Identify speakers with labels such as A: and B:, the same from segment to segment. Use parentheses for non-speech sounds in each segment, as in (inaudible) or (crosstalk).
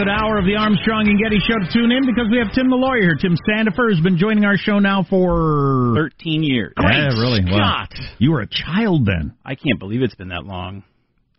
A: Good hour of the Armstrong and Getty show to tune in because we have Tim the lawyer here. Tim Sandefur has been joining our show now for
B: 13 years.
A: Yeah, really. Wow. You were a child then.
B: I can't believe it's been that long.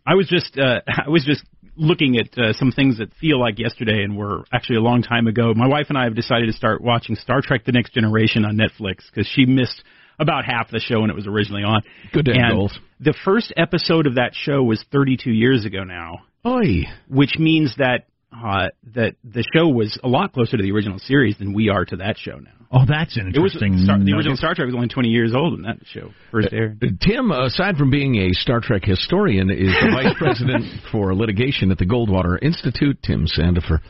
B: I was just uh, (laughs) I was just looking at uh, some things that feel like yesterday and were actually a long time ago. My wife and I have decided to start watching Star Trek: The Next Generation on Netflix because she missed about half the show when it was originally on.
C: Good to have
B: and
C: goals.
B: The first episode of that show was 32 years ago now,
C: Oi.
B: which means that uh, that the show was a lot closer to the original series than we are to that show now.
A: Oh, that's an
B: It was
A: interesting.
B: Star, the original Star Trek was only 20 years old when that show first aired.
C: Uh, Tim, aside from being a Star Trek historian, is the vice (laughs) president for litigation at the Goldwater Institute. Tim Sandefur.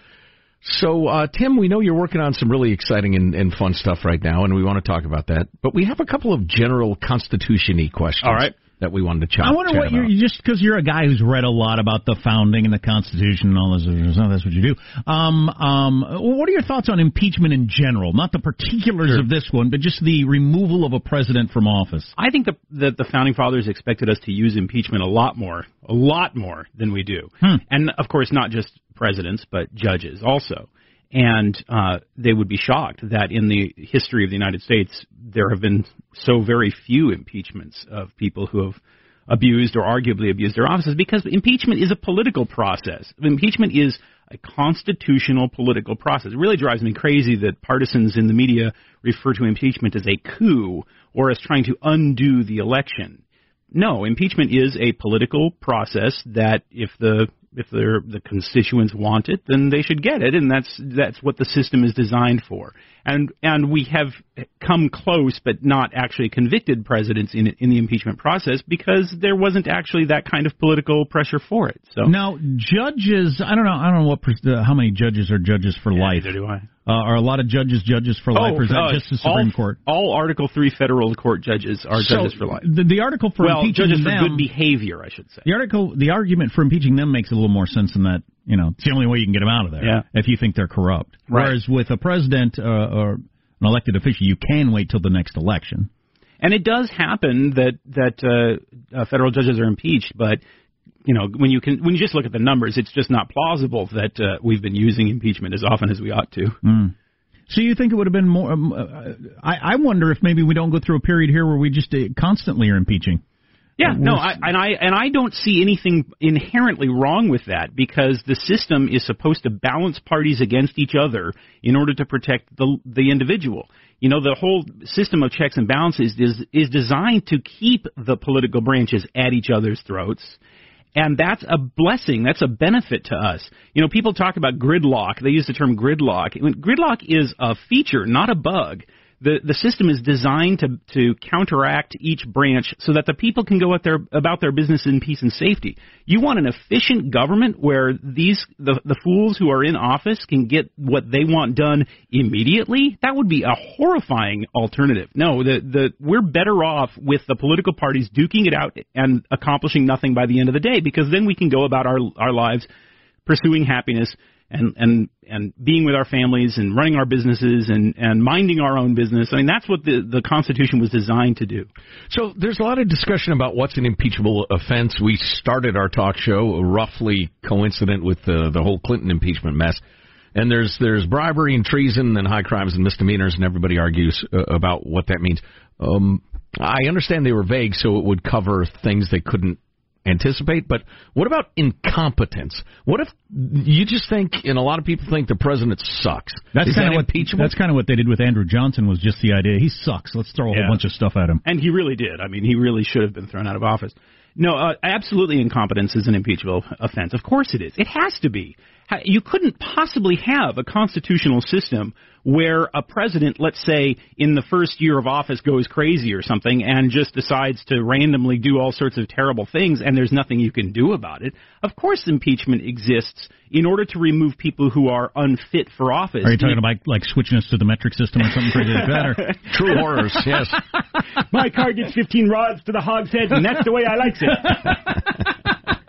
C: So, uh, Tim, we know you're working on some really exciting and, and fun stuff right now, and we want to talk about that. But we have a couple of general constitution-y questions.
B: All right.
C: That we wanted to chat.
A: I wonder
C: chat
A: what you're just because you're a guy who's read a lot about the founding and the Constitution and all this. oh, That's what you do. Um, um, what are your thoughts on impeachment in general? Not the particulars of this one, but just the removal of a president from office.
B: I think the, that the founding fathers expected us to use impeachment a lot more, a lot more than we do, and of course not just presidents but judges also. And uh, they would be shocked that in the history of the United States there have been so very few impeachments of people who have abused or arguably abused their offices because impeachment is a political process. Impeachment is a constitutional political process. It really drives me crazy that partisans in the media refer to impeachment as a coup or as trying to undo the election. No, impeachment is a political process that if the if the the constituents want it, then they should get it, and that's that's what the system is designed for. And and we have come close, but not actually convicted presidents in in the impeachment process because there wasn't actually that kind of political pressure for it. So
A: Now, judges, I don't know, I don't know what uh, how many judges are judges for life.
B: do I.
A: Uh, are a lot of judges judges for life, or is that
B: uh,
A: just the Supreme
B: all,
A: Court?
B: All Article Three federal court judges are
A: So,
B: judges for life.
A: The, the article for
B: well,
A: impeaching
B: judges
A: them,
B: for good behavior, I should say.
A: The article, the argument for impeaching them makes a little more sense than that you know it's the only way you can get them out of there.
B: Yeah.
A: If you think they're corrupt,
B: Right.
A: whereas with a president uh, or an elected official, you can wait till the next election.
B: And it does happen that that uh, uh, federal judges are impeached, but you know when you can when you just look at the numbers, it's just not plausible that uh, we've been using impeachment as often as we ought to.
A: So you think it would have been more? Um, uh, I, I wonder if maybe we don't go through a period here where we just uh, constantly are impeaching.
B: Yeah, mm-hmm.
A: no,
B: I, and I and I don't see anything inherently wrong with that because the system is supposed to balance parties against each other in order to protect the the individual. You know, the whole system of checks and balances is is designed to keep the political branches at each other's throats. And that's a blessing. That's a benefit to us. You know, people talk about gridlock. They use the term gridlock. Gridlock is a feature, not a bug. The the system is designed to to counteract each branch so that the people can go out there about their business in peace and safety. You want an efficient government where these the the fools who are in office can get what they want done immediately? That would be a horrifying alternative. No, the the we're better off with the political parties duking it out and accomplishing nothing by the end of the day because then we can go about our our lives pursuing happiness and and and being with our families and running our businesses and and minding our own business. I mean, that's what the the Constitution was designed to do.
C: So there's a lot of discussion about what's an impeachable offense. We started our talk show roughly coincident with the the whole Clinton impeachment mess. And there's there's bribery and treason and high crimes and misdemeanors, and everybody argues uh, about what that means. Um, I understand they were vague, so it would cover things they couldn't anticipate. But what about incompetence? What if you just think, and a lot of people think the president sucks?
A: That's
C: Is
A: kind
C: that
A: of what
C: impeachable?
A: that's kind of what they did with Andrew Johnson. Was just the idea he sucks. Let's throw a
B: Yeah.
A: whole bunch of stuff at him.
B: And he really did. I mean, he really should have been thrown out of office. No, uh, absolutely incompetence is an impeachable offense. Of course it is. It has to be. You couldn't possibly have a constitutional system where a president, let's say, in the first year of office goes crazy or something and just decides to randomly do all sorts of terrible things and there's nothing you can do about it. Of course impeachment exists in order to remove people who are unfit for office.
A: Are you talking about like switching us to the metric system or something crazy like that? Or?
C: True horrors, yes. (laughs)
B: My car gets 15 rods to the hogshead, and that's the way I likes it. (laughs)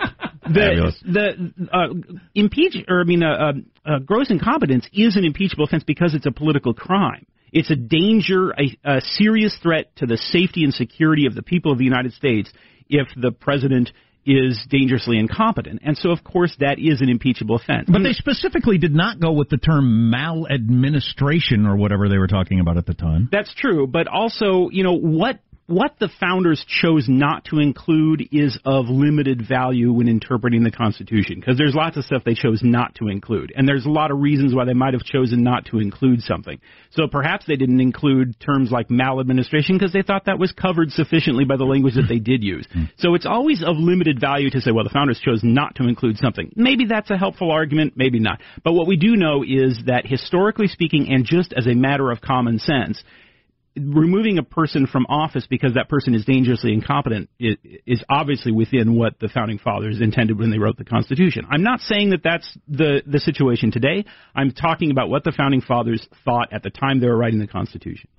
B: the the uh, impeach or I mean uh, uh, uh, gross incompetence is an impeachable offense because it's a political crime. It's a danger, a, a serious threat to the safety and security of the people of the United States if the president is dangerously incompetent. And so, of course, that is an impeachable offense.
A: But they specifically did not go with the term maladministration or whatever they were talking about at the time.
B: That's true, but also, you know, what what the founders chose not to include is of limited value when interpreting the Constitution, because there's lots of stuff they chose not to include, and there's a lot of reasons why they might have chosen not to include something. So perhaps they didn't include terms like maladministration because they thought that was covered sufficiently by the language that they did use. Hmm. So it's always of limited value to say, well, the founders chose not to include something. Maybe that's a helpful argument, maybe not. But what we do know is that historically speaking, and just as a matter of common sense, removing a person from office because that person is dangerously incompetent is, is obviously within what the founding fathers intended when they wrote the Constitution. I'm not saying that that's the the situation today. I'm talking about what the founding fathers thought at the time they were writing the Constitution.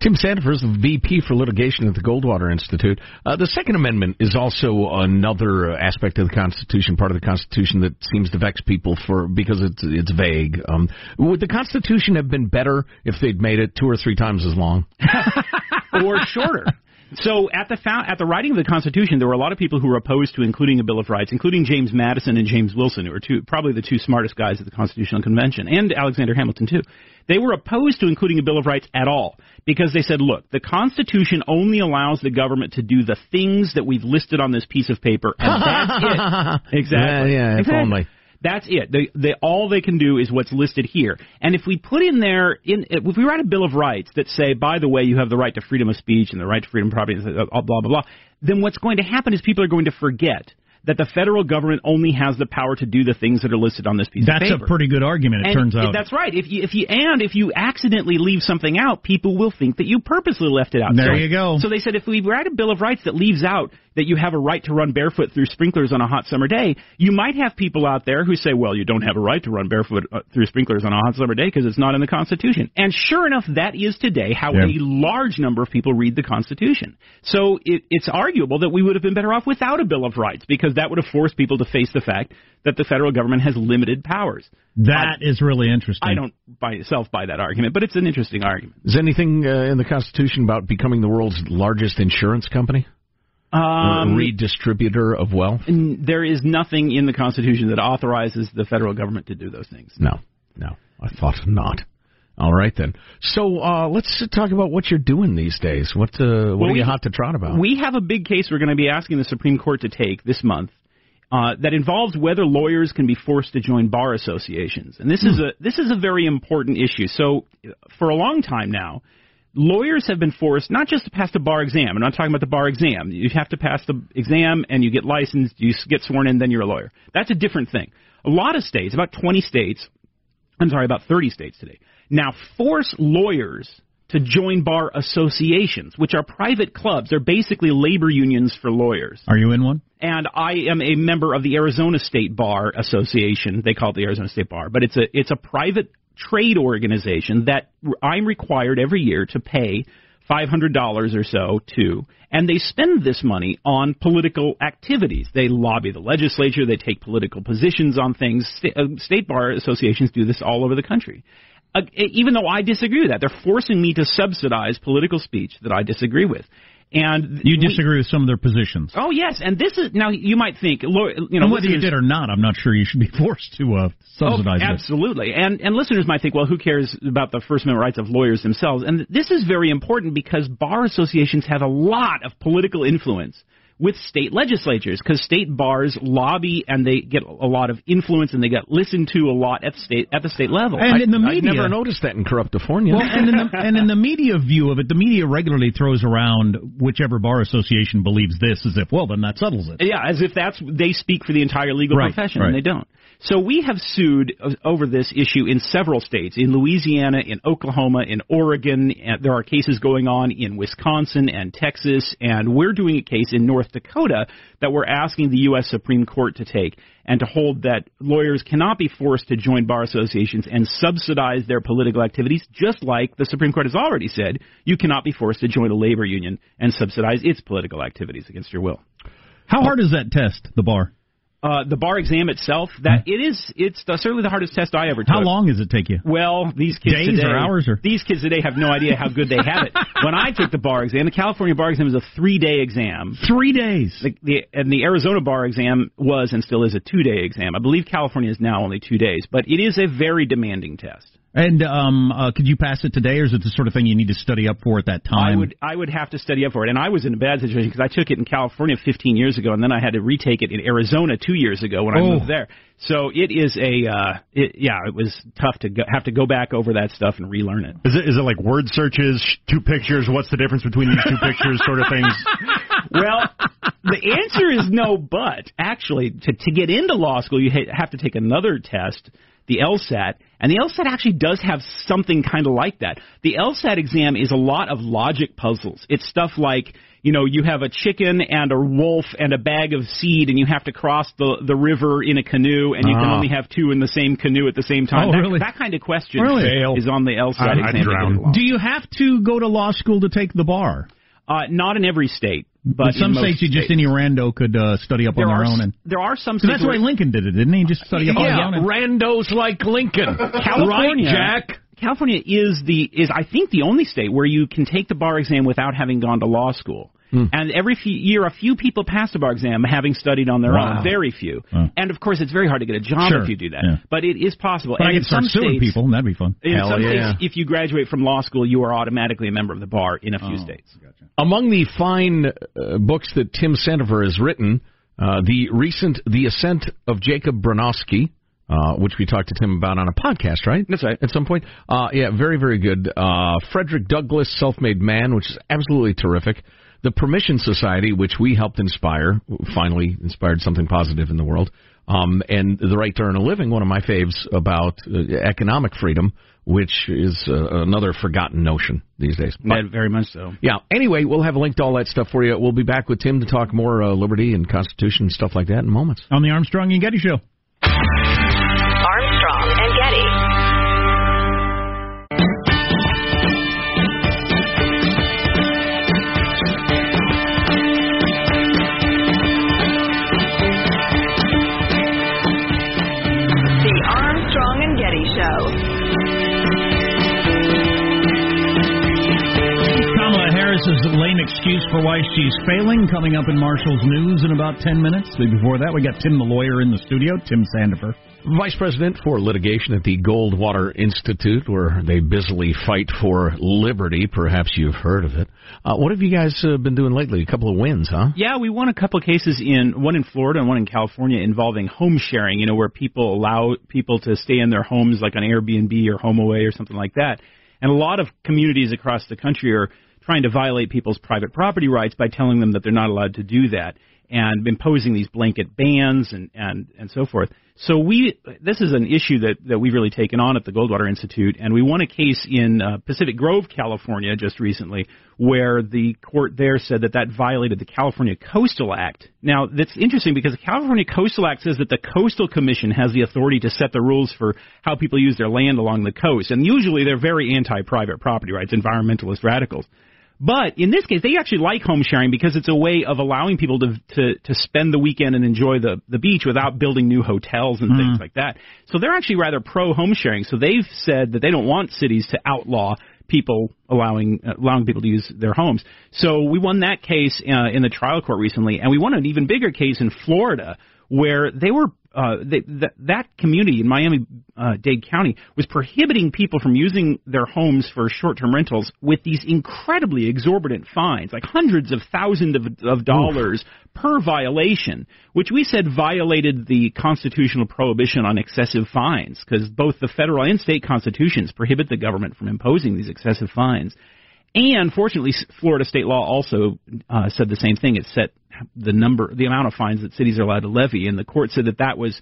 C: Tim Sandefur is the VP for litigation at the Goldwater Institute. Uh, the Second Amendment is also another aspect of the Constitution, part of the Constitution that seems to vex people for because it's it's vague. Um, would the Constitution have been better if they'd made it two or three times as long? (laughs)
B: or shorter. So at the fou- at the writing of the Constitution, there were a lot of people who were opposed to including a Bill of Rights, including James Madison and James Wilson, who were two probably the two smartest guys at the Constitutional Convention, and Alexander Hamilton too. They were opposed to including a Bill of Rights at all because they said, look, the Constitution only allows the government to do the things that we've listed on this piece of paper, and that's it. (laughs) Exactly.
C: Yeah, yeah,
B: exactly.
C: only.
B: That's it. They, they, all they can do is what's listed here. And if we put in there, in, if we write a Bill of Rights that say, by the way, you have the right to freedom of speech and the right to freedom of property, uh, blah, blah, blah, then what's going to happen is people are going to forget that the federal government only has the power to do the things that are listed on this piece
A: That's
B: of paper.
A: That's a pretty good argument. It
B: And
A: turns out.
B: that's right. If you if you and if you accidentally leave something out, people will think that you purposely left it out.
A: There
B: So-
A: you go.
B: So they said if we write a bill of rights that leaves out that you have a right to run barefoot through sprinklers on a hot summer day, you might have people out there who say, well, you don't have a right to run barefoot uh, through sprinklers on a hot summer day because it's not in the Constitution. And sure enough, that is today how
A: Yeah.
B: a large number of people read the Constitution. So it, it's arguable that we would have been better off without a bill of rights because that would have forced people to face the fact that the federal government has limited powers.
A: That is really interesting.
B: I don't by itself buy that argument, but it's an interesting argument.
C: Is there anything uh, in the Constitution about becoming the world's largest insurance company?
B: Um,
C: redistributor of wealth?
B: n- there is nothing in the Constitution that authorizes the federal government to do those things.
C: No, no, I thought not. All right then. So uh, let's talk about what you're doing these days. What uh, what
B: Well,
C: are
B: we-
C: you hot to trot about?
B: We have a big case we're going to be asking the Supreme Court to take this month uh, that involves whether lawyers can be forced to join bar associations, and this is a this is a very important issue. So, for a long time now, lawyers have been forced not just to pass the bar exam. I'm not talking about the bar exam. You have to pass the exam and you get licensed, you get sworn in, then you're a lawyer. That's a different thing. A lot of states, about 20 states, I'm sorry, about 30 states today, now force lawyers to join bar associations, which are private clubs. They're basically labor unions for lawyers.
A: Are you in one?
B: And I am a member of the Arizona State Bar Association. They call it the Arizona State Bar, but it's a it's a private trade organization that I'm required every year to pay $500 or so to, and they spend this money on political activities. They lobby the legislature, they take political positions on things. Sta- uh, State bar associations do this all over the country. Uh, even though I disagree with that, they're forcing me to subsidize political speech that I disagree with. And
A: You
B: we-
A: disagree with some of their positions.
B: Oh yes, and this is now you might think, you know,
A: and whether you did or not, I'm not sure you should be (laughs) forced to uh, subsidize
B: Oh,
A: it.
B: absolutely. And and listeners might think, well, who cares about the First Amendment rights of lawyers themselves? And this is very important because bar associations have a lot of political influence with state legislatures because state bars lobby and they get a lot of influence and they get listened to a lot at state at the state level.
A: And in the media,
C: I
A: media,
C: never noticed that in Corruptifornia.
A: Well, and in, the, (laughs) and in the media view of it, the media regularly throws around whichever bar association believes this as if, well, then that settles it.
B: Yeah, as if that's they speak for the entire legal
A: Right,
B: profession,
A: right.
B: and they don't. So we have sued over this issue in several states, in Louisiana, in Oklahoma, in Oregon. There are cases going on in Wisconsin and Texas, and we're doing a case in North Dakota that we're asking the U.S. Supreme Court to take and to hold that lawyers cannot be forced to join bar associations and subsidize their political activities, just like the Supreme Court has already said you cannot be forced to join a labor union and subsidize its political activities against your will.
A: How hard is that test, the bar?
B: Uh, the bar exam itself, that it is, it's the, certainly the hardest test I ever took.
A: How long does it take you?
B: Well, these kids
A: Days
B: today,
A: or hours or-
B: these kids today have no idea how good they have it. (laughs) when I took the bar exam, the California bar exam is a three-day exam.
A: Three days.
B: The, the, and the Arizona bar exam was and still is a two-day exam. I believe California is now only two days, but it is a very demanding test.
A: And um, uh, could you pass it today, or is it the sort of thing you need to study up for at that time?
B: I would I would have to study up for it, and I was in a bad situation because I took it in California 15 years ago, and then I had to retake it in Arizona two years ago when I
A: Oh.
B: moved there. So it is a uh, it, yeah, it was tough to go, have to go back over that stuff and relearn it.
D: Is it is it like word searches, sh- two pictures? What's the difference between these two pictures, sort of things? (laughs)
B: well, the answer is no, but actually, to to get into law school, you ha- have to take another test, the LSAT, and the LSAT actually does have something kind of like that. The LSAT exam is a lot of logic puzzles. It's stuff like you know you have a chicken and a wolf and a bag of seed, and you have to cross the the river in a canoe, and you can
C: Ah.
B: only have two in the same canoe at the same time.
A: Oh,
B: that,
A: really?
B: that kind of question
A: Really?
B: is on the LSAT
D: I-
B: exam. to
D: drown.
A: Do you have to go to law school to take the bar?
B: Uh, not in every state, but
A: some states, you just
B: states.
A: any rando could uh, study up
B: there
A: on their
B: are
A: own. and
B: there are some
A: so that's way Lincoln did it, didn't he? Just study up on his
C: yeah,
A: own. And,
C: randos like Lincoln. (laughs)
B: California,
C: right, Jack?
B: California is the is I think the only state where you can take the bar exam without having gone to law school.
A: Hmm.
B: And every few, year, a few people pass the bar exam having studied on their
A: Wow.
B: own. Very few.
A: Wow.
B: And of course, it's very hard to get a job
A: Sure,
B: if you do that.
A: yeah.
B: But it is possible.
A: but
B: and
A: I
B: in
A: could start
B: some
A: suing
B: states,
A: people, and that'd be fun.
B: In
C: Hell
B: some
C: yeah.
B: states, if you graduate from law school, you are automatically a member of the bar in a
A: Oh,
B: few states.
C: Among the fine uh, books that Tim Sandefur has written, uh, the recent The Ascent of Jacob Bronowski, uh, which we talked to Tim about on a podcast, right?
B: That's right.
C: At some point. Uh, yeah, very, very good. Uh, Frederick Douglass, Self-Made Man, which is absolutely terrific. The Permission Society, which we helped inspire, finally inspired something positive in the world, um, and the right to earn a living, one of my faves about uh, economic freedom, which is uh, another forgotten notion these days.
B: But, yeah, very much so.
C: Yeah. Anyway, we'll have a link to all that stuff for you. We'll be back with Tim to talk more uh, liberty and Constitution and stuff like that in moments.
A: On the Armstrong and Getty Show. Excuse for why she's failing coming up in Marshall's News in about 10 minutes. Before that, we got Tim the lawyer in the studio, Tim Sandefur.
C: Vice President for litigation at the Goldwater Institute, where they busily fight for liberty. Perhaps you've heard of it. Uh, what have you guys uh, been doing lately? A couple of wins, huh?
B: Yeah, we won a couple of cases in one in Florida and one in California involving home sharing. You know, where people allow people to stay in their homes, like on Airbnb or HomeAway or something like that. And a lot of communities across the country are trying to violate people's private property rights by telling them that they're not allowed to do that and imposing these blanket bans and, and, and so forth. So we, this is an issue that, that we've really taken on at the Goldwater Institute, and we won a case in uh, Pacific Grove, California, just recently, where the court there said that that violated the California Coastal Act. Now, that's interesting because the California Coastal Act says that the Coastal Commission has the authority to set the rules for how people use their land along the coast, and usually they're very anti-private property rights, environmentalist radicals. But in this case, they actually like home sharing because it's a way of allowing people to to, to spend the weekend and enjoy the the beach without building new hotels and mm. things like that. So they're actually rather pro home sharing. So they've said that they don't want cities to outlaw people allowing uh, allowing people to use their homes. So we won that case uh, in the trial court recently, and we won an even bigger case in Florida where they were uh, they, that, that community in Miami uh, Dade County was prohibiting people from using their homes for short-term rentals with these incredibly exorbitant fines, like hundreds of thousands of, of dollars Oof. per violation, which we said violated the constitutional prohibition on excessive fines, because both the federal and state constitutions prohibit the government from imposing these excessive fines. And fortunately, Florida state law also uh, said the same thing. It set the number, the amount of fines that cities are allowed to levy, and the court said that that was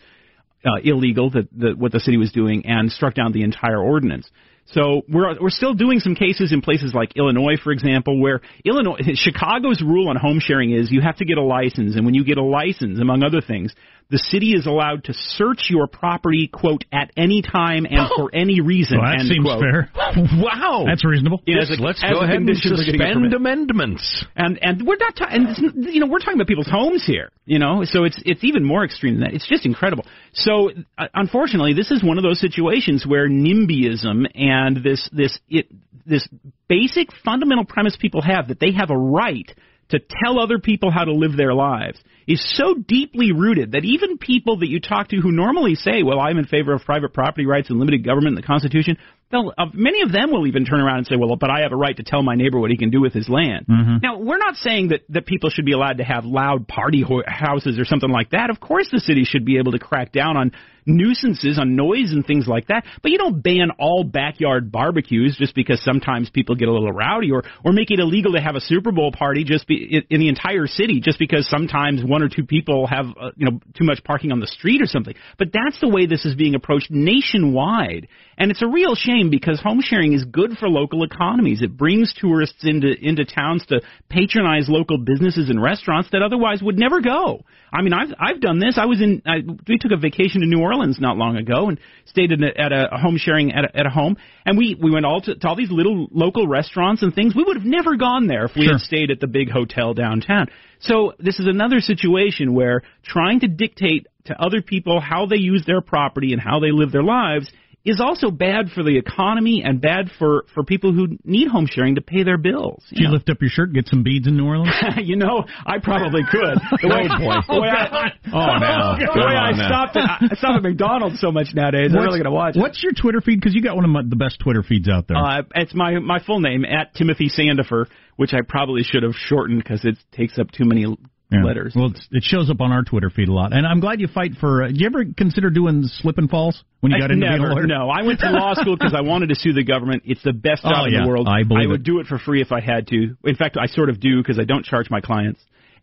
B: uh, illegal, that, that what the city was doing, and struck down the entire ordinance. So we're we're still doing some cases in places like Illinois, for example, where Illinois (laughs) Chicago's rule on home sharing is you have to get a license, and when you get a license, among other things, the city is allowed to search your property, quote, at any time and for (gasps) any reason.
A: Well, that
B: end
A: seems
B: quote.
A: fair. (laughs)
C: wow,
A: that's reasonable.
C: Yes,
B: a,
C: let's go ahead and suspend amendments.
B: And and we're not talking. You know, we're talking about people's homes here. You know, so it's it's even more extreme than that. It's just incredible. So uh, unfortunately, this is one of those situations where NIMBYism and this this it this basic fundamental premise people have that they have a right to tell other people how to live their lives is so deeply rooted that even people that you talk to who normally say, well, I'm in favor of private property rights and limited government and the Constitution, they'll, uh, many of them will even turn around and say, well, but I have a right to tell my neighbor what he can do with his land.
A: Mm-hmm.
B: Now, we're not saying that, that people should be allowed to have loud party ho- houses or something like that. Of course, the city should be able to crack down on nuisances, on noise and things like that. But you don't ban all backyard barbecues just because sometimes people get a little rowdy, or or make it illegal to have a Super Bowl party just be, in the entire city just because sometimes one or two people have uh, you know too much parking on the street or something. But that's the way this is being approached nationwide, and it's a real shame because home sharing is good for local economies. It brings tourists into into towns to patronize local businesses and restaurants that otherwise would never go. I mean, I've I've done this. I was in I, we took a vacation to New Orleans not long ago and stayed in a, at a home sharing at a, at a home, and we we went all to, to all these little local restaurants and things. We would have never gone there if we
A: Sure.
B: had stayed at the big hotel downtown. So this is another situation where trying to dictate to other people how they use their property and how they live their lives is also bad for the economy and bad for for people who need home sharing to pay their bills.
A: Did you lift up your shirt, get some beads in New Orleans? (laughs)
B: you know, I probably could. The way, (laughs)
C: Oh, boy.
B: the way I,
C: Oh, (laughs) no.
B: the way I
C: now.
B: stopped at I stop at McDonald's so much nowadays. I'm really gonna watch. it.
A: What's your Twitter feed? Because you got one of my, the best Twitter feeds out there.
B: Uh, it's my my full name at Timothy Sandefur, which I probably should have shortened because it takes up too many
A: Yeah.
B: letters.
A: Well, it's, it shows up on our Twitter feed a lot, and I'm glad you fight for. Uh, did you ever consider doing slip and falls when you got
B: I
A: into
B: never,
A: being a lawyer?
B: No, I went to law (laughs) school because I wanted to sue the government. It's the best job
A: Oh,
B: in the world.
A: I believe I
B: would
A: it.
B: do it for free if I had to. In fact, I sort of do because I don't charge my clients.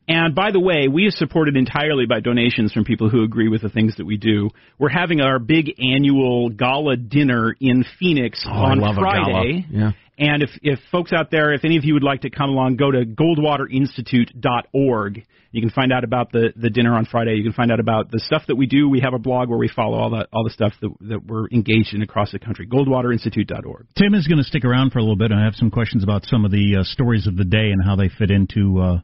B: And by the way, we are supported entirely by donations from people who agree with the things that we do. We're having our big annual gala dinner in Phoenix
C: Oh, I
B: on
C: love a gala.
B: Friday.
C: Yeah.
B: And if, if folks out there, if any of you would like to come along, go to goldwaterinstitute.org. You can find out about the, the dinner on Friday. You can find out about the stuff that we do. We have a blog where we follow all the all the stuff that, that we're engaged in across the country. Goldwaterinstitute.org.
A: Tim is going to stick around for a little bit. I have some questions about some of the uh, stories of the day and how they fit into uh,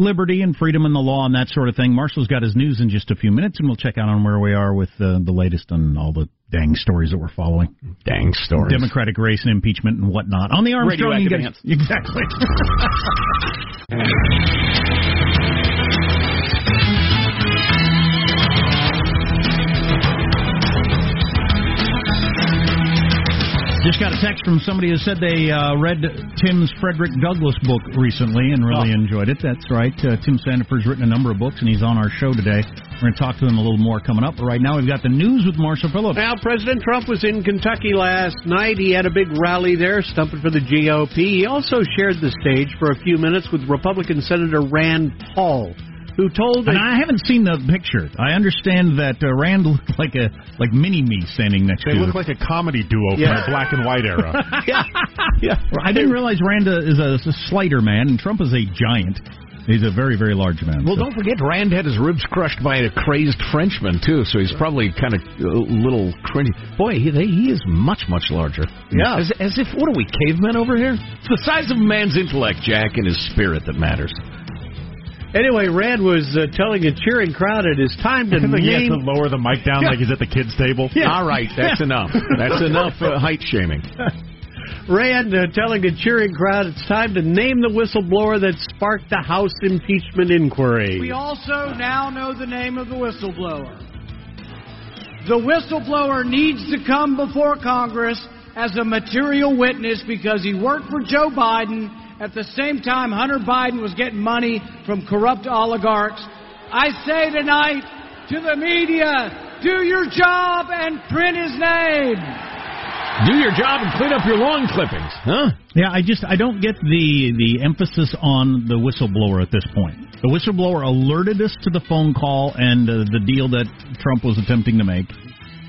A: liberty and freedom and the law and that sort of thing. Marshall's got his news in just a few minutes, and we'll check out on where we are with uh, the latest on all the dang stories that we're following.
C: Dang stories.
A: Democratic race and impeachment and whatnot. On the Armstrong
B: Radioactive (laughs)
A: Exactly. (laughs) Just got a text from somebody who said they uh, read Tim's Frederick Douglass book recently and really enjoyed it. That's right. Uh, Tim Sandefur's written a number of books, and he's on our show today. We're going to talk to him a little more coming up. But right now, we've got the news with Marshall Phillips.
E: Now, President Trump was in Kentucky last night. He had a big rally there, stumping for the GOP. He also shared the stage for a few minutes with Republican Senator Rand Paul, who told
A: And I haven't seen the picture. I understand that uh, Rand looked like a like mini me standing next
D: They
A: to.
D: look like a comedy duo from
E: Yeah.
D: the black and white era. (laughs)
E: yeah, yeah.
A: I didn't realize Rand is a, is a slighter man, and Trump is a giant. He's a very very large man.
C: Well,
A: so-
C: don't forget, Rand had his ribs crushed by a crazed Frenchman too, so he's probably kind of a little cringy. Boy, he, they, he is much much larger.
E: Yeah.
C: as, as if what are we cavemen over here? It's the size of a man's intellect, Jack, and his spirit that matters.
E: Anyway, Rand was uh, telling a cheering crowd it is time to
D: I (laughs) think he
E: name.
D: to lower the mic down like he's at the kids' table. (laughs)
C: All right, that's enough. That's enough uh, height shaming. (laughs)
E: Rand uh, telling a cheering crowd it's time to name the whistleblower that sparked the House impeachment inquiry.
F: We also now know the name of the whistleblower. The whistleblower needs to come before Congress as a material witness because he worked for Joe Biden at the same time Hunter Biden was getting money from corrupt oligarchs. I say tonight to the media, do your job and print his name.
C: Do your job and clean up your lawn clippings, huh?
A: Yeah, I just I don't get the the emphasis on the whistleblower at this point. The whistleblower alerted us to the phone call and uh, the deal that Trump was attempting to make.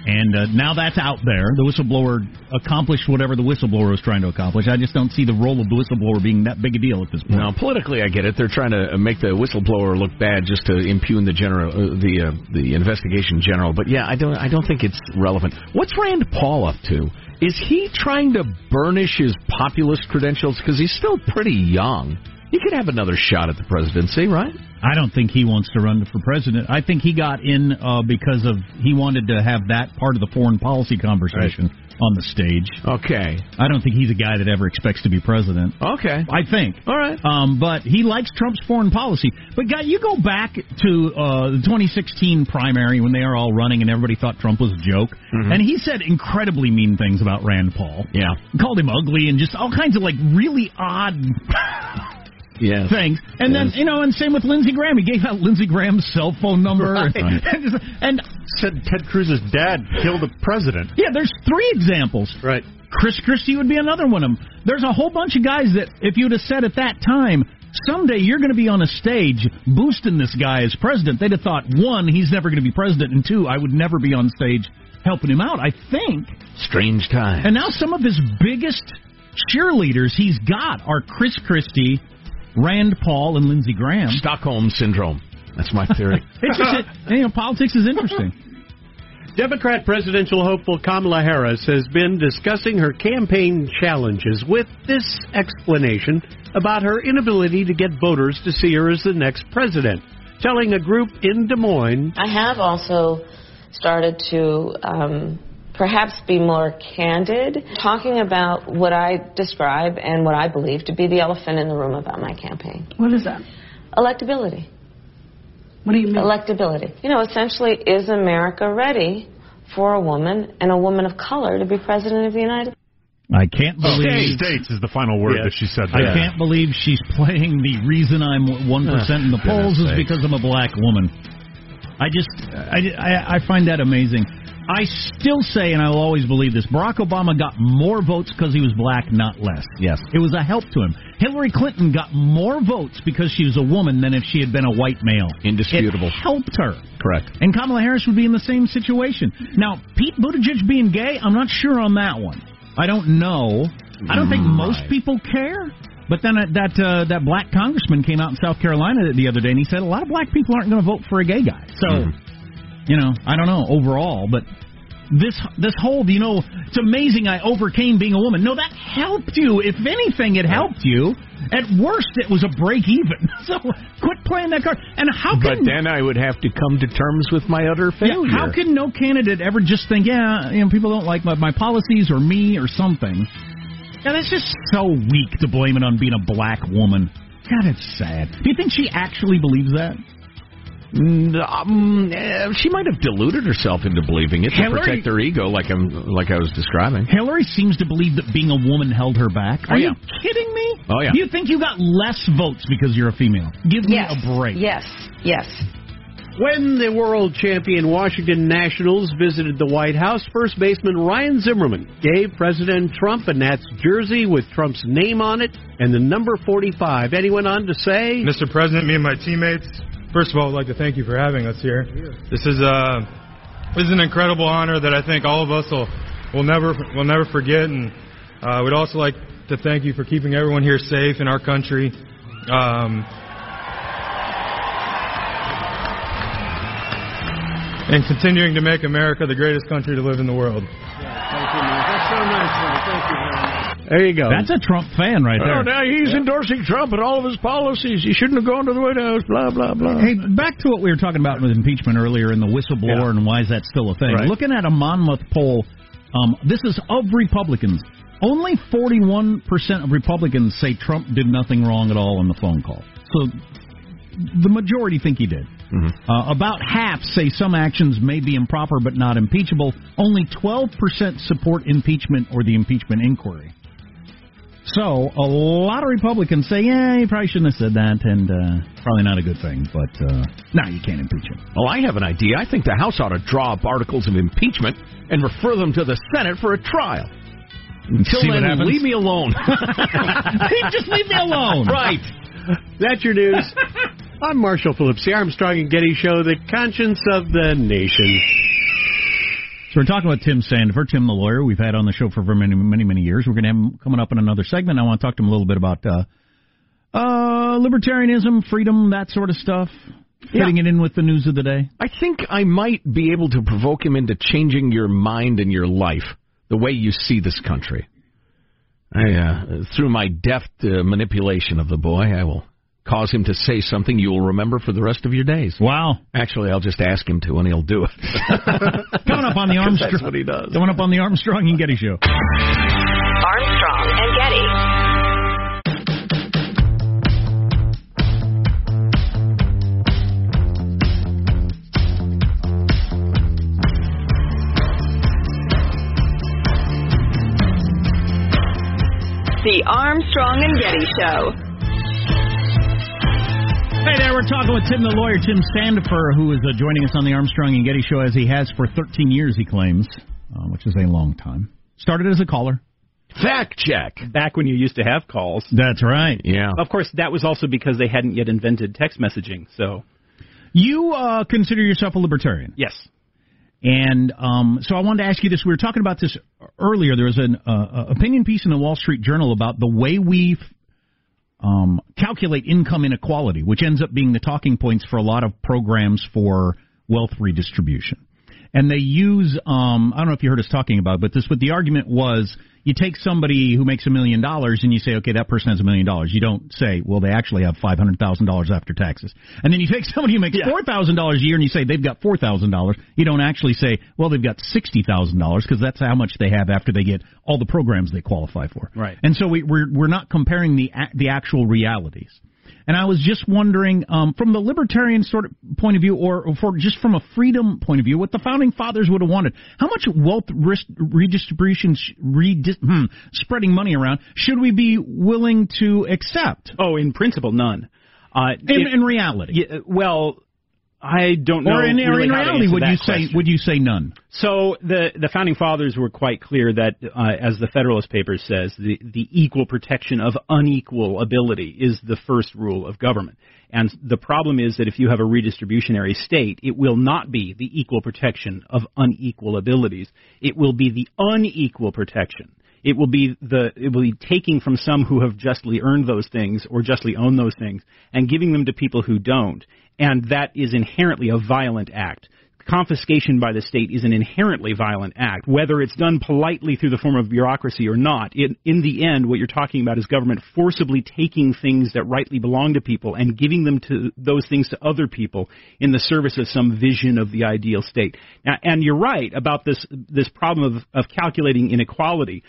A: And uh, now that's out there. The whistleblower accomplished whatever the whistleblower was trying to accomplish. I just don't see the role of the whistleblower being that big a deal at this point.
C: Now, politically, I get it. They're trying to make the whistleblower look bad just to impugn the general, uh, the uh, the investigation general. But yeah, I don't, I don't think it's relevant. What's Rand Paul up to? Is he trying to burnish his populist credentials? Because he's still pretty young. He could have another shot at the presidency, right?
A: I don't think he wants to run for president. I think he got in uh, because of he wanted to have that part of the foreign policy conversation on the stage.
C: Okay.
A: I don't think he's a guy that ever expects to be president.
C: Okay.
A: I think.
C: All right.
A: Um, but he likes Trump's foreign policy. But guy, you go back to uh, the 2016 primary when they are all running and everybody thought Trump was a joke, and he said incredibly mean things about Rand Paul.
C: Yeah.
A: Called him ugly and just all kinds of like really odd
C: Yes.
A: things. And then you know, and same with Lindsey Graham. He gave out Lindsey Graham's cell phone number.
E: Right. (laughs)
A: And, and
D: Said Ted Cruz's dad killed the president.
A: yeah, there's three examples.
E: Right.
A: Chris Christie would be another one of them. There's a whole bunch of guys that, if you'd have said at that time, someday you're going to be on a stage boosting this guy as president, they'd have thought, one, he's never going to be president, and two, I would never be on stage helping him out. I think.
C: Strange time.
A: And now some of his biggest cheerleaders he's got are Chris Christie, Rand Paul, and Lindsey Graham.
C: Stockholm syndrome. That's my theory. (laughs)
A: It's just, it, you know, politics is interesting.
E: Democrat presidential hopeful Kamala Harris has been discussing her campaign challenges with this explanation about her inability to get voters to see her as the next president, telling a group in Des Moines.
G: I have also started to um, perhaps be more candid, talking about what I describe and what I believe to be the elephant in the room about my campaign.
H: What is that?
G: Electability.
H: What do you mean?
G: Electability. You know, essentially, is America ready for a woman and a woman of color to be president of the United States?
A: I can't oh, believe
D: states is the final word
A: Yes.
D: that she said.
A: I can't believe she's playing the reason I'm one percent in the polls is because I'm a black woman. I just I, I, I find that amazing. I still say, and I will always believe this: Barack Obama got more votes because he was black, not less.
C: Yes,
A: it was a help to him. Hillary Clinton got more votes because she was a woman than if she had been a white male.
C: Indisputable.
A: It helped her.
C: Correct.
A: And Kamala Harris would be in the same situation. Now, Pete Buttigieg being gay, I'm not sure on that one. I don't know. I don't think most people care. But then uh, that uh, that black congressman came out in South Carolina the other day and he said a lot of black people aren't going to vote for a gay guy. So, you know, I don't know overall, but this this whole, you know, it's amazing I overcame being a woman. No, that helped you. If anything, it helped you. At worst, it was a break even. (laughs) So quit playing that card. And how
C: But then I would have to come to terms with my utter failure.
A: yeah, how can no candidate ever just think, yeah, you know, people don't like my, my policies or me or something? Yeah, that's just so weak to blame it on being a black woman. God, it's sad. Do you think she actually believes that?
C: Mm, Um, eh, she might have deluded herself into believing it to
A: Hillary-
C: protect her ego, like I'm like I was describing.
A: Hillary seems to believe that being a woman held her back. Are
C: Oh, yeah.
A: you kidding me?
C: Oh, yeah.
A: You think you got less votes because you're a female? Give me a break.
G: Yes. Yes.
E: When the world champion Washington Nationals visited the White House, first baseman Ryan Zimmerman gave President Trump a Nats jersey with Trump's name on it and the number 45. And he went on to say,
I: Mr. President, me and my teammates, first of all, I'd like to thank you for having us here. This is uh, this is an incredible honor that I think all of us will will never will never forget, and uh, we'd also like to thank you for keeping everyone here safe in our country. Um, and continuing to make America the greatest country to live in the world.
E: That's so nice, Thank you very much. There you go.
A: That's a Trump fan right there.
C: Oh, now he's endorsing Trump and all of his policies. He shouldn't have gone to the White House. Blah blah blah.
A: Hey, back to what we were talking about with impeachment earlier and the whistleblower and why is that still a thing.
E: Right.
A: Looking at a Monmouth poll, um, this is of Republicans. Only 41% of Republicans say Trump did nothing wrong at all on the phone call. So the majority think he did. Uh, about half say some actions may be improper but not impeachable. Only 12% support impeachment or the impeachment inquiry. So a lot of Republicans say, yeah, he probably shouldn't have said that, and uh, probably not a good thing. But uh, now you can't impeach him.
C: Well, I have an idea. I think the House ought to draw up articles of impeachment and refer them to the Senate for a trial. Until
A: See
C: then, leave me alone. (laughs)
A: Just leave me alone.
C: right.
E: That's your news. I'm Marshall Phillips, the Armstrong and Getty Show, the conscience of the nation.
A: So we're talking about Tim Sandefur, Tim the lawyer. We've had on the show for many, many, many years. We're going to have him coming up in another segment. I want to talk to him a little bit about uh, uh, libertarianism, freedom, that sort of stuff. Fitting it in with the news of the day.
C: I think I might be able to provoke him into changing your mind and your life, the way you see this country. I, uh, through my deft uh, manipulation of the boy, I will cause him to say something you will remember for the rest of your days.
A: Wow.
C: Actually, I'll just ask him to, and he'll do it. (laughs)
A: Coming up on the (laughs)
C: 'Cause
A: Armstrong.
C: That's what he does.
A: Coming up on the Armstrong and Getty show.
J: Armstrong and Getty. The Armstrong and Getty Show.
A: Hey there, we're talking with Tim the lawyer, Tim Sandefur, who is uh, joining us on the Armstrong and Getty show as he has for 13 years, he claims, uh, which is a long time. Started as a caller.
C: Fact check.
B: Back when you used to have calls.
A: That's right.
C: Yeah.
B: Of course, that was also because they hadn't yet invented text messaging. So
A: You uh, consider yourself a libertarian.
B: yes,
A: And um, so I wanted to ask you this. We were talking about this earlier. There was an uh, uh, opinion piece in the Wall Street Journal about the way we um, calculate income inequality, which ends up being the talking points for a lot of programs for wealth redistribution. And they use, um, I don't know if you heard us talking about, it, but this, what the argument was, you take somebody who makes a million dollars and you say, okay, that person has a million dollars. You don't say, well, they actually have five hundred thousand dollars after taxes. And then you take (laughs) somebody who makes four thousand dollars a year and you say they've got four thousand dollars. You don't actually say, well, they've got sixty thousand dollars because that's how much they have after they get all the programs they qualify for.
B: Right.
A: And so we, we're we're not comparing the the actual realities. And I was just wondering, um, from the libertarian sort of point of view, or for just from a freedom point of view, what the founding fathers would have wanted. How much wealth risk redistribution, redis, hmm, spreading money around, should we be willing to accept?
B: Oh, in principle, none. Uh,
A: in, in reality,
B: yeah, well, I don't know.
A: Or in,
B: really
A: in reality, would you say would you say none?
B: So the the founding fathers were quite clear that, uh, as the Federalist Papers says, the the equal protection of unequal ability is the first rule of government. And the problem is that if you have a redistributionary state, it will not be the equal protection of unequal abilities. It will be the unequal protection. It will be the it will be taking from some who have justly earned those things or justly own those things and giving them to people who don't. And that is inherently a violent act. Confiscation by the state is an inherently violent act, whether it's done politely through the form of bureaucracy or not. In, in the end, what you're talking about is government forcibly taking things that rightly belong to people and giving them to those things to other people in the service of some vision of the ideal state. Now, and you're right about this this problem of, of calculating inequality.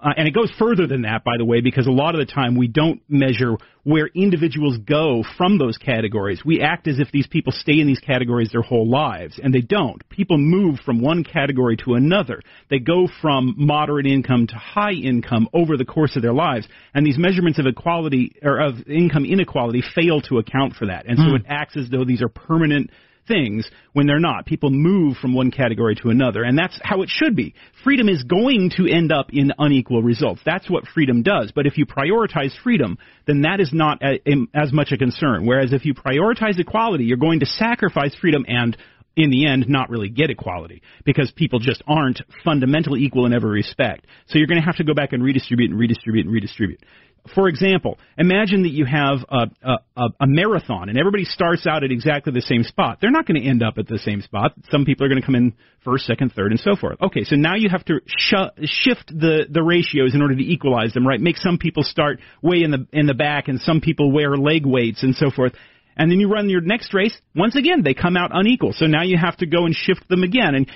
B: Uh, and it goes further than that, by the way, because a lot of the time we don't measure where individuals go from those categories. We act as if these people stay in these categories their whole lives, and they don't. People move from one category to another. They go from moderate income to high income over the course of their lives, and these measurements of equality or of income inequality fail to account for that. And so
A: Hmm.
B: it acts as though these are permanent things when they're not. People move from one category to another, and that's how it should be. Freedom is going to end up in unequal results. That's what freedom does. But if you prioritize freedom, then that is not a, a- as much a concern. Whereas if you prioritize equality, you're going to sacrifice freedom and in the end, not really get equality because people just aren't fundamentally equal in every respect. So you're going to have to go back and redistribute and redistribute and redistribute. For example, imagine that you have a, a, a, marathon and everybody starts out at exactly the same spot. They're not going to end up at the same spot. Some people are going to come in first, second, third, and so forth. Okay, so now you have to sh- shift the, the ratios in order to equalize them, right? Make some people start way in the in the back and some people wear leg weights and so forth. And then you run your next race. Once again, they come out unequal. So now you have to go and shift them again. And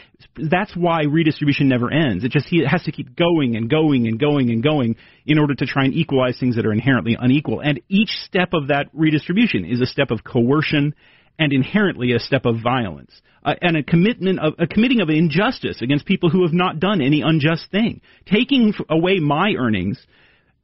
B: that's why redistribution never ends. It just has to keep going and going and going and going in order to try and equalize things that are inherently unequal. And each step of that redistribution is a step of coercion and inherently a step of violence. Uh, and a commitment of a committing of injustice against people who have not done any unjust thing. Taking away my earnings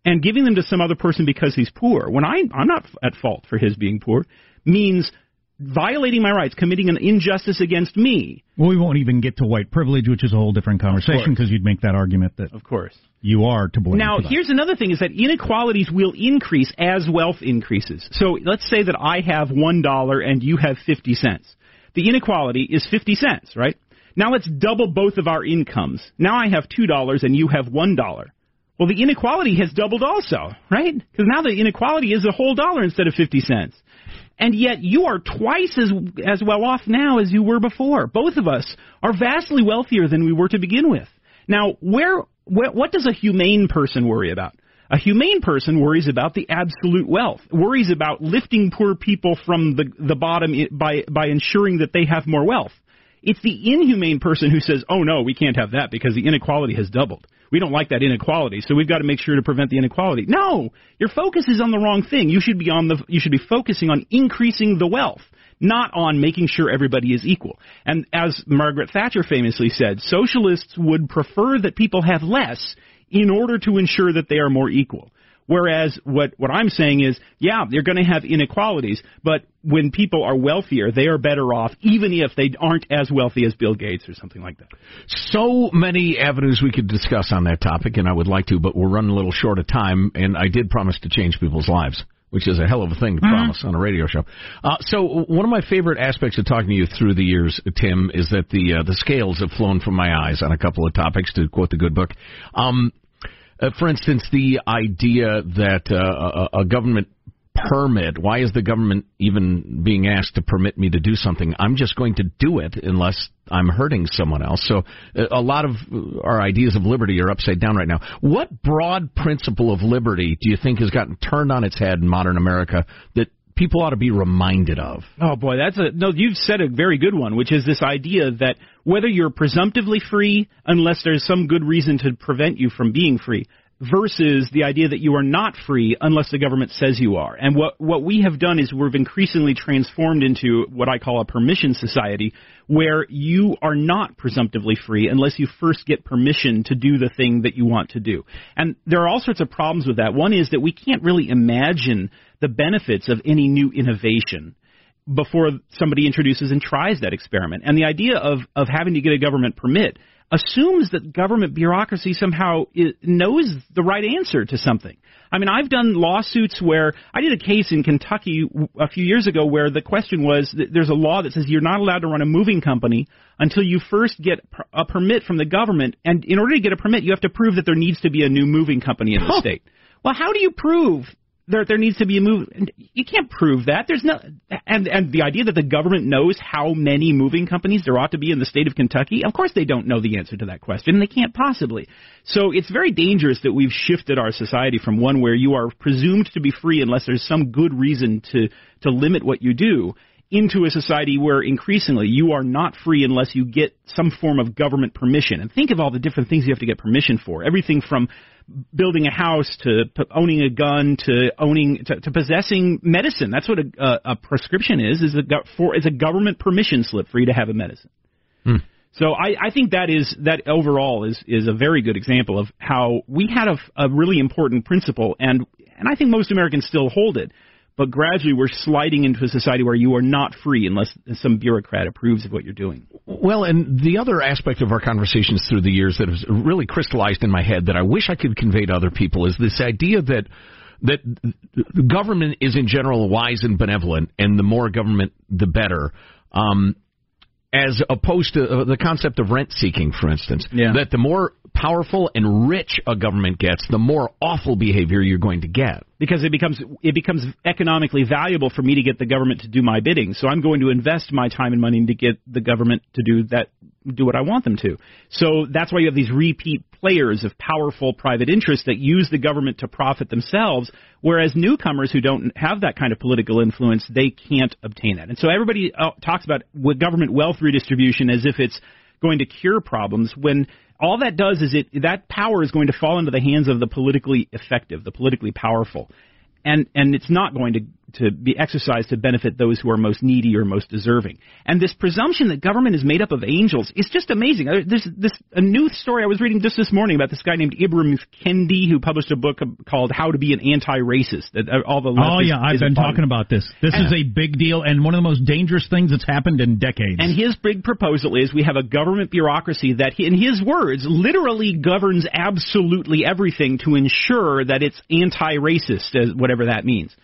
B: and giving them to some other person because he's poor, when I, I'm not at fault for his being poor, means violating my rights, committing an injustice against me.
A: Well, we won't even get to white privilege, which is a whole different conversation because you'd make that argument that
B: of course
A: you are to blame.
B: Now, here's another thing: is that inequalities will increase as wealth increases. So let's say that I have one dollar and you have fifty cents. The inequality is fifty cents, right? Now let's double both of our incomes. Now I have two dollars and you have one dollar. Well, the inequality has doubled also, right? Because now the inequality is a whole dollar instead of 50 cents. And yet you are twice as as well off now as you were before. Both of us are vastly wealthier than we were to begin with. Now, where, where what does a humane person worry about? A humane person worries about the absolute wealth, worries about lifting poor people from the the bottom by by ensuring that they have more wealth. It's the inhumane person who says, "Oh no, we can't have that because the inequality has doubled. We don't like that inequality, so we've got to make sure to prevent the inequality." No, your focus is on the wrong thing. You should be on the you should be focusing on increasing the wealth, not on making sure everybody is equal. And as Margaret Thatcher famously said, socialists would prefer that people have less in order to ensure that they are more equal. Whereas what, what I'm saying is, yeah, they're going to have inequalities, but when people are wealthier, they are better off, even if they aren't as wealthy as Bill Gates or something like that.
C: So many avenues we could discuss on that topic, and I would like to, but we're running a little short of time, and I did promise to change people's lives. Which is a hell of a thing to promise on a radio show. Uh, so one of my favorite aspects of talking to you through the years, Tim, is that the uh, the scales have flown from my eyes on a couple of topics. To quote the good book, um, uh, for instance, the idea that uh, a, a government permit, why is the government even being asked to permit me to do something? I'm just going to do it unless I'm hurting someone else. So uh, a lot of uh, our ideas of liberty are upside down right now. What broad principle of liberty do you think has gotten turned on its head in modern America that people ought to be reminded of?
B: Oh boy, that's a no. You've said a very good one, which is this idea that whether you're presumptively free, unless there's some good reason to prevent you from being free, versus the idea that you are not free unless the government says you are. And what, what we have done is we've increasingly transformed into what I call a permission society, where you are not presumptively free unless you first get permission to do the thing that you want to do. And there are all sorts of problems with that. One is that we can't really imagine the benefits of any new innovation before somebody introduces and tries that experiment. And the idea of, of having to get a government permit assumes that government bureaucracy somehow knows the right answer to something. I mean, I've done lawsuits where I did a case in Kentucky a few years ago where the question was there's a law that says you're not allowed to run a moving company until you first get a permit from the government, and in order to get a permit, you have to prove that there needs to be a new moving company in the state. Well, how do you prove there there needs to be a move. You can't prove that. There's no and and the idea that the government knows how many moving companies there ought to be in the state of Kentucky. Of course, they don't know the answer to that question. They can't possibly. So it's very dangerous that we've shifted our society from one where you are presumed to be free unless there's some good reason to to limit what you do into a society where increasingly you are not free unless you get some form of government permission. And think of all the different things you have to get permission for. Everything from building a house to p- owning a gun to owning to, to possessing medicine. That's what a, a, a prescription is. Is a for is a government permission slip for you to have a medicine.
C: Hmm.
B: So I, I think that is that overall is is a very good example of how we had a, a really important principle, and and I think most Americans still hold it but gradually we're sliding into a society where you are not free unless some bureaucrat approves of what you're doing.
C: Well, and the other aspect of our conversations through the years that has really crystallized in my head that I wish I could convey to other people is this idea that that the government is in general wise and benevolent, and the more government, the better. Um, as opposed to uh, the concept of rent seeking, for instance.
B: Yeah.
C: That the more powerful and rich a government gets, the more awful behavior you're going to get.
B: Because it becomes it becomes economically valuable for me to get the government to do my bidding. So I'm going to invest my time and money to get the government to do that do what I want them to. So that's why you have these repeat players of powerful private interests that use the government to profit themselves, whereas newcomers who don't have that kind of political influence, they can't obtain that. And so everybody uh, talks about government wealth redistribution as if it's going to cure problems when all that does is it that power is going to fall into the hands of the politically effective, the politically powerful. And and it's not going to to be exercised to benefit those who are most needy or most deserving. And this presumption that government is made up of angels is just amazing. There's this a new story I was reading just this morning about this guy named Ibram Kendi who published a book called How to Be an Anti-Racist. That uh, all the
A: oh yeah, I've been talking about this. This and, is a big deal and one of the most dangerous things that's happened in decades.
B: And his big proposal is we have a government bureaucracy that, in his words, literally governs absolutely everything to ensure that it's anti-racist, whatever that means.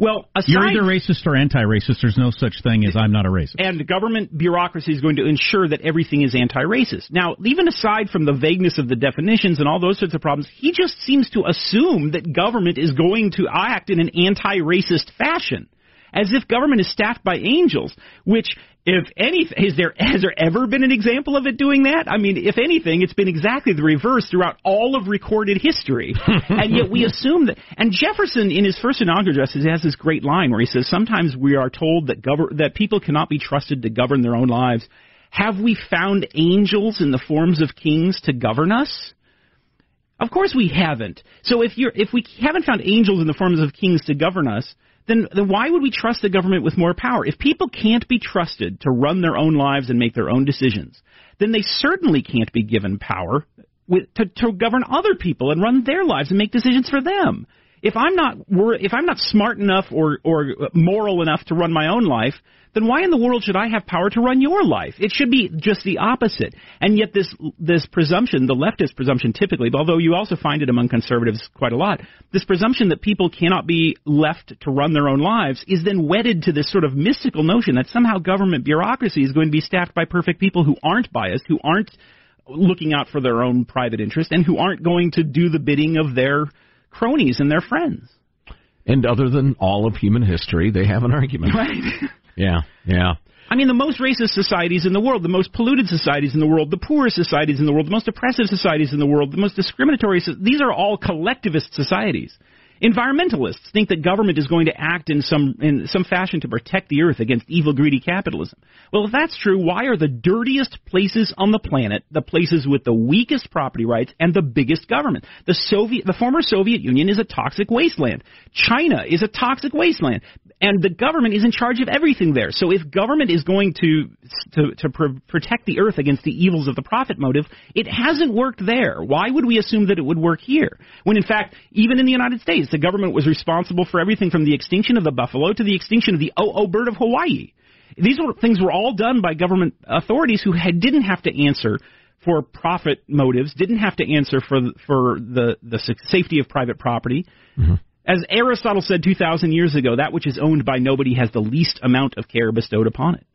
B: Well,
A: you're either racist or anti-racist. There's no such thing as I'm not a racist.
B: And government bureaucracy is going to ensure that everything is anti-racist. Now, even aside from the vagueness of the definitions and all those sorts of problems, he just seems to assume that government is going to act in an anti-racist fashion as if government is staffed by angels, which if any is there has there ever been an example of it doing that? I mean, if anything, it's been exactly the reverse throughout all of recorded history. (laughs) and yet we assume that and Jefferson in his first inaugural address has this great line where he says sometimes we are told that govern that people cannot be trusted to govern their own lives. Have we found angels in the forms of kings to govern us? Of course we haven't. So if you're if we haven't found angels in the forms of kings to govern us, then, then why would we trust the government with more power? If people can't be trusted to run their own lives and make their own decisions, then they certainly can't be given power with, to, to govern other people and run their lives and make decisions for them. If I'm not if I'm not smart enough or or moral enough to run my own life, then why in the world should I have power to run your life? It should be just the opposite. And yet this this presumption, the leftist presumption typically, although you also find it among conservatives quite a lot, this presumption that people cannot be left to run their own lives is then wedded to this sort of mystical notion that somehow government bureaucracy is going to be staffed by perfect people who aren't biased, who aren't looking out for their own private interest and who aren't going to do the bidding of their cronies and their friends.
C: And other than all of human history, they have an argument.
B: Right. (laughs)
C: yeah, yeah.
B: I mean, the most racist societies in the world, the most polluted societies in the world, the poorest societies in the world, the most oppressive societies in the world, the most discriminatory, these are all collectivist societies. Environmentalists think that government is going to act in some in some fashion to protect the earth against evil, greedy capitalism. Well, if that's true, why are the dirtiest places on the planet the places with the weakest property rights and the biggest government? The Soviet, the former Soviet Union is a toxic wasteland. China is a toxic wasteland, and the government is in charge of everything there. So if government is going to to, to pr- protect the earth against the evils of the profit motive, it hasn't worked there. Why would we assume that it would work here? When in fact, even in the United States, the government was responsible for everything from the extinction of the buffalo to the extinction of the oh bird of Hawaii. These were, things were all done by government authorities who had, didn't have to answer for profit motives, didn't have to answer for for the the safety of private property. Mm-hmm. As Aristotle said 2,000 years ago, that which is owned by nobody has the least amount of care bestowed upon it.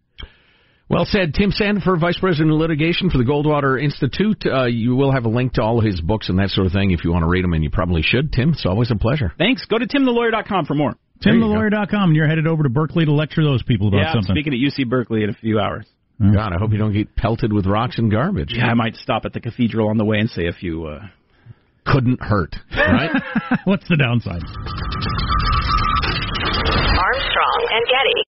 C: Well said. Tim Sandefur, Vice President of Litigation for the Goldwater Institute. Uh, you will have a link to all of his books and that sort of thing if you want to read them, and you probably should. Tim, it's always a pleasure.
B: Thanks. Go to timthelawyer.com for more.
A: TimTheLawyer.com, and you're headed over to Berkeley to lecture those people about
B: yeah,
A: something.
B: speaking at UC Berkeley in a few hours.
C: God, I hope you don't get pelted with rocks and garbage.
B: Yeah, I might stop at the cathedral on the way and say a few. Uh...
C: Couldn't hurt, right? (laughs)
A: What's the downside?
J: Armstrong and Getty.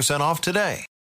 K: off today.